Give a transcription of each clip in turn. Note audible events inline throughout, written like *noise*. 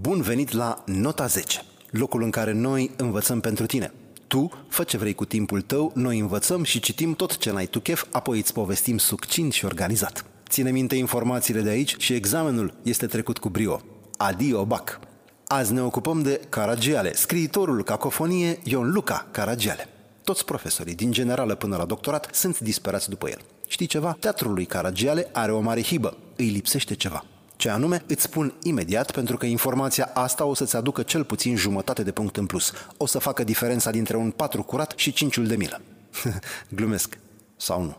Bun venit la Nota 10, locul în care noi învățăm pentru tine. Tu fă ce vrei cu timpul tău, noi învățăm și citim tot ce n-ai tu chef, apoi îți povestim succint și organizat. Ține minte informațiile de aici și examenul este trecut cu brio. Adio, bac! Azi ne ocupăm de Caragiale, scriitorul cacofonie Ion Luca Caragiale. Toți profesorii, din generală până la doctorat, sunt disperați după el. Știi ceva? Teatrul lui Caragiale are o mare hibă. Îi lipsește ceva. Ce anume, îți spun imediat, pentru că informația asta o să-ți aducă cel puțin jumătate de punct în plus. O să facă diferența dintre un patru curat și cinciul de milă. *laughs* Glumesc. Sau nu.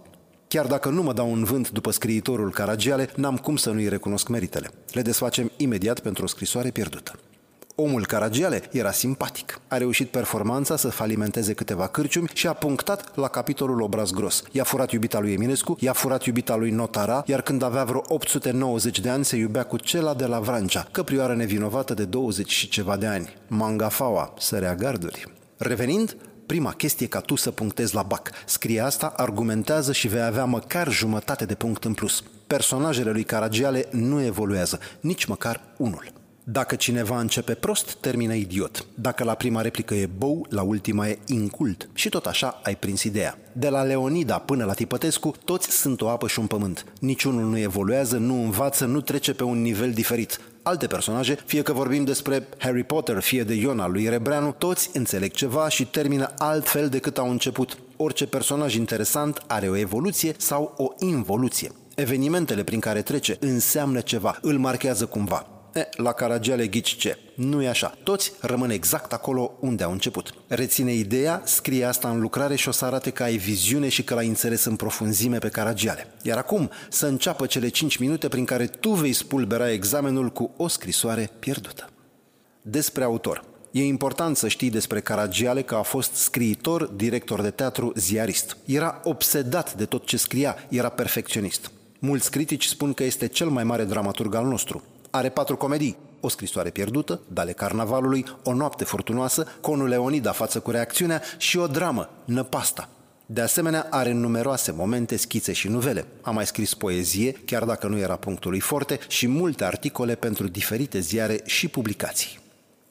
Chiar dacă nu mă dau un vânt după scriitorul Caragiale, n-am cum să nu-i recunosc meritele. Le desfacem imediat pentru o scrisoare pierdută. Omul Caragiale era simpatic. A reușit performanța să falimenteze câteva cârciumi și a punctat la capitolul obraz gros. I-a furat iubita lui Eminescu, i-a furat iubita lui Notara, iar când avea vreo 890 de ani se iubea cu cela de la Vrancea, căprioară nevinovată de 20 și ceva de ani. Mangafaua, sărea garduri. Revenind, prima chestie ca tu să punctezi la BAC. Scrie asta, argumentează și vei avea măcar jumătate de punct în plus. Personajele lui Caragiale nu evoluează, nici măcar unul. Dacă cineva începe prost, termină idiot. Dacă la prima replică e bou, la ultima e incult. Și tot așa ai prins ideea. De la Leonida până la Tipătescu, toți sunt o apă și un pământ. Niciunul nu evoluează, nu învață, nu trece pe un nivel diferit. Alte personaje, fie că vorbim despre Harry Potter, fie de Iona lui Rebreanu, toți înțeleg ceva și termină altfel decât au început. Orice personaj interesant are o evoluție sau o involuție. Evenimentele prin care trece înseamnă ceva, îl marchează cumva. E, la Caragiale ghici ce? Nu e așa. Toți rămân exact acolo unde au început. Reține ideea, scrie asta în lucrare și o să arate că ai viziune și că l-ai înțeles în profunzime pe Caragiale. Iar acum să înceapă cele 5 minute prin care tu vei spulbera examenul cu o scrisoare pierdută. Despre autor. E important să știi despre Caragiale că a fost scriitor, director de teatru, ziarist. Era obsedat de tot ce scria, era perfecționist. Mulți critici spun că este cel mai mare dramaturg al nostru. Are patru comedii, o scrisoare pierdută, Dale Carnavalului, O noapte furtunoasă, Conul Leonida față cu reacțiunea și o dramă, Năpasta. De asemenea, are numeroase momente, schițe și nuvele. A mai scris poezie, chiar dacă nu era punctul lui forte, și multe articole pentru diferite ziare și publicații.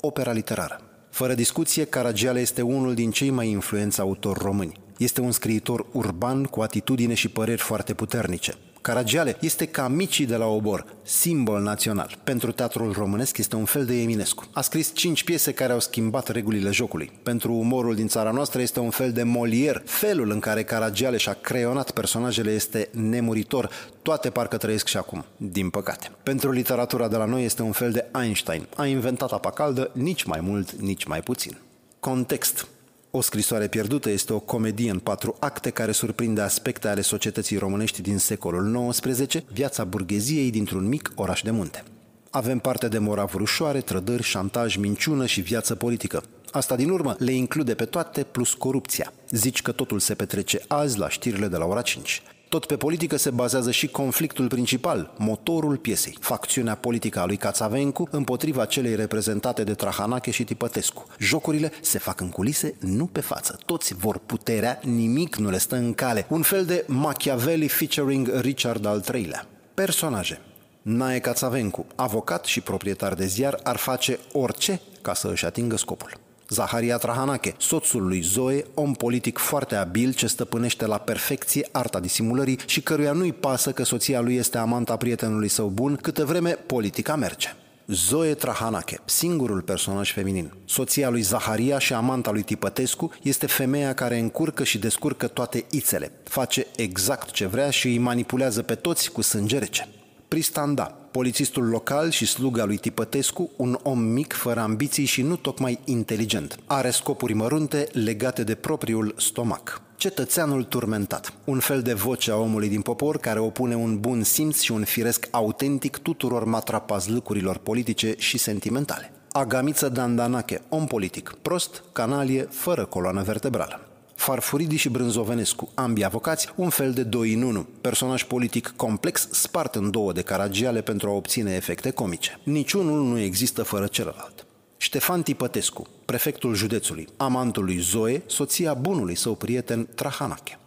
Opera literară. Fără discuție, Caragiale este unul din cei mai influenți autori români. Este un scriitor urban cu atitudine și păreri foarte puternice. Caragiale este ca micii de la obor, simbol național. Pentru teatrul românesc este un fel de Eminescu. A scris cinci piese care au schimbat regulile jocului. Pentru umorul din țara noastră este un fel de Molière. Felul în care Caragiale și-a creionat personajele este nemuritor. Toate parcă trăiesc și acum, din păcate. Pentru literatura de la noi este un fel de Einstein. A inventat apa caldă, nici mai mult, nici mai puțin. Context. O scrisoare pierdută este o comedie în patru acte care surprinde aspecte ale societății românești din secolul XIX, viața burgheziei dintr-un mic oraș de munte. Avem parte de moravuri ușoare, trădări, șantaj, minciună și viață politică. Asta din urmă le include pe toate plus corupția. Zici că totul se petrece azi la știrile de la ora 5. Tot pe politică se bazează și conflictul principal, motorul piesei, facțiunea politică a lui Cațavencu împotriva celei reprezentate de Trahanache și Tipătescu. Jocurile se fac în culise, nu pe față. Toți vor puterea, nimic nu le stă în cale. Un fel de Machiavelli featuring Richard al III-lea. Personaje. Nae Cațavencu, avocat și proprietar de ziar, ar face orice ca să își atingă scopul. Zaharia Trahanache, soțul lui Zoe, om politic foarte abil ce stăpânește la perfecție arta disimulării și căruia nu-i pasă că soția lui este amanta prietenului său bun, câtă vreme politica merge. Zoe Trahanache, singurul personaj feminin. Soția lui Zaharia și amanta lui Tipătescu este femeia care încurcă și descurcă toate ițele. Face exact ce vrea și îi manipulează pe toți cu sânge rece. Pristanda, polițistul local și sluga lui Tipătescu, un om mic, fără ambiții și nu tocmai inteligent. Are scopuri mărunte legate de propriul stomac. Cetățeanul turmentat, un fel de voce a omului din popor care opune un bun simț și un firesc autentic tuturor matrapazlâcurilor politice și sentimentale. Agamiță Dandanache, om politic, prost, canalie, fără coloană vertebrală. Farfuridi și Brânzovenescu, ambii avocați, un fel de doi în unu, personaj politic complex spart în două de caragiale pentru a obține efecte comice. Niciunul nu există fără celălalt. Ștefan Tipătescu, prefectul județului, amantul lui Zoe, soția bunului său prieten Trahanache.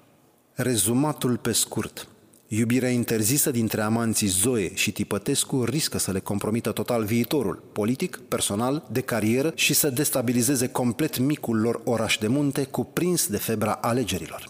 Rezumatul pe scurt. Iubirea interzisă dintre amanții Zoe și Tipătescu riscă să le compromită total viitorul, politic, personal, de carieră și să destabilizeze complet micul lor oraș de munte cuprins de febra alegerilor.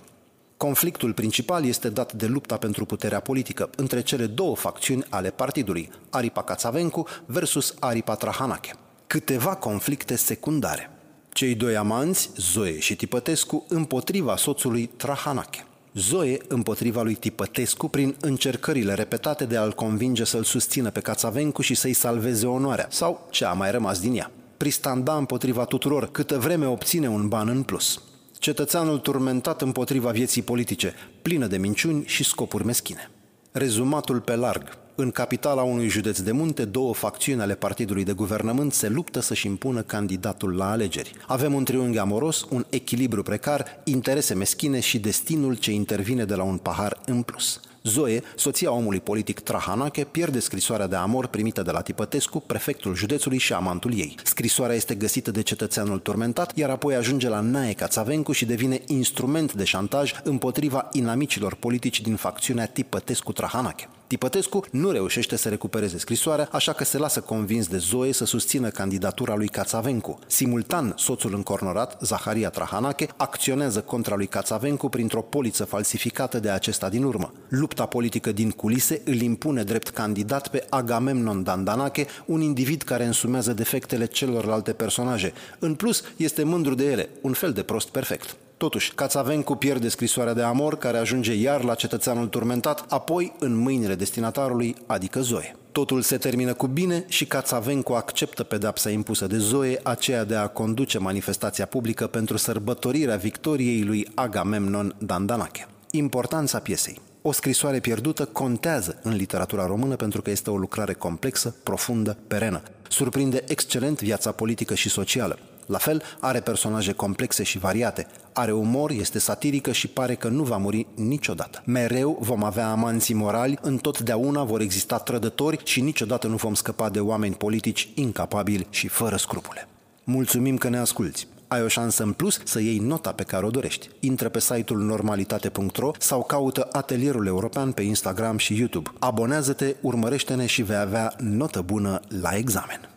Conflictul principal este dat de lupta pentru puterea politică între cele două facțiuni ale partidului, Aripa Cațavencu versus Aripa Trahanache. Câteva conflicte secundare. Cei doi amanți, Zoe și Tipătescu, împotriva soțului Trahanache. Zoe împotriva lui Tipătescu prin încercările repetate de a-l convinge să-l susțină pe Cațavencu și să-i salveze onoarea, sau ce a mai rămas din ea. Pristanda împotriva tuturor, câtă vreme obține un ban în plus. Cetățeanul turmentat împotriva vieții politice, plină de minciuni și scopuri meschine. Rezumatul pe larg, în capitala unui județ de munte, două facțiuni ale partidului de guvernământ se luptă să-și impună candidatul la alegeri. Avem un triunghi amoros, un echilibru precar, interese meschine și destinul ce intervine de la un pahar în plus. Zoe, soția omului politic Trahanache, pierde scrisoarea de amor primită de la Tipătescu, prefectul județului și amantul ei. Scrisoarea este găsită de cetățeanul turmentat, iar apoi ajunge la Nae Cațavencu și devine instrument de șantaj împotriva inamicilor politici din facțiunea Tipătescu-Trahanache. Tipătescu nu reușește să recupereze scrisoarea, așa că se lasă convins de Zoe să susțină candidatura lui Cațavencu. Simultan, soțul încornorat, Zaharia Trahanache, acționează contra lui Cațavencu printr-o poliță falsificată de acesta din urmă. Lupta politică din culise îl impune drept candidat pe Agamemnon Dandanache, un individ care însumează defectele celorlalte personaje. În plus, este mândru de ele, un fel de prost perfect. Totuși, Cațavencu pierde scrisoarea de amor care ajunge iar la cetățeanul turmentat, apoi în mâinile destinatarului, adică Zoe. Totul se termină cu bine și Cațavencu acceptă pedapsa impusă de Zoe, aceea de a conduce manifestația publică pentru sărbătorirea victoriei lui Agamemnon Dandanache. Importanța piesei. O scrisoare pierdută contează în literatura română pentru că este o lucrare complexă, profundă, perenă. Surprinde excelent viața politică și socială. La fel, are personaje complexe și variate, are umor, este satirică și pare că nu va muri niciodată. Mereu vom avea amanții morali, întotdeauna vor exista trădători și niciodată nu vom scăpa de oameni politici incapabili și fără scrupule. Mulțumim că ne asculți! Ai o șansă în plus să iei nota pe care o dorești. Intră pe site-ul normalitate.ro sau caută Atelierul European pe Instagram și YouTube. Abonează-te, urmărește-ne și vei avea notă bună la examen.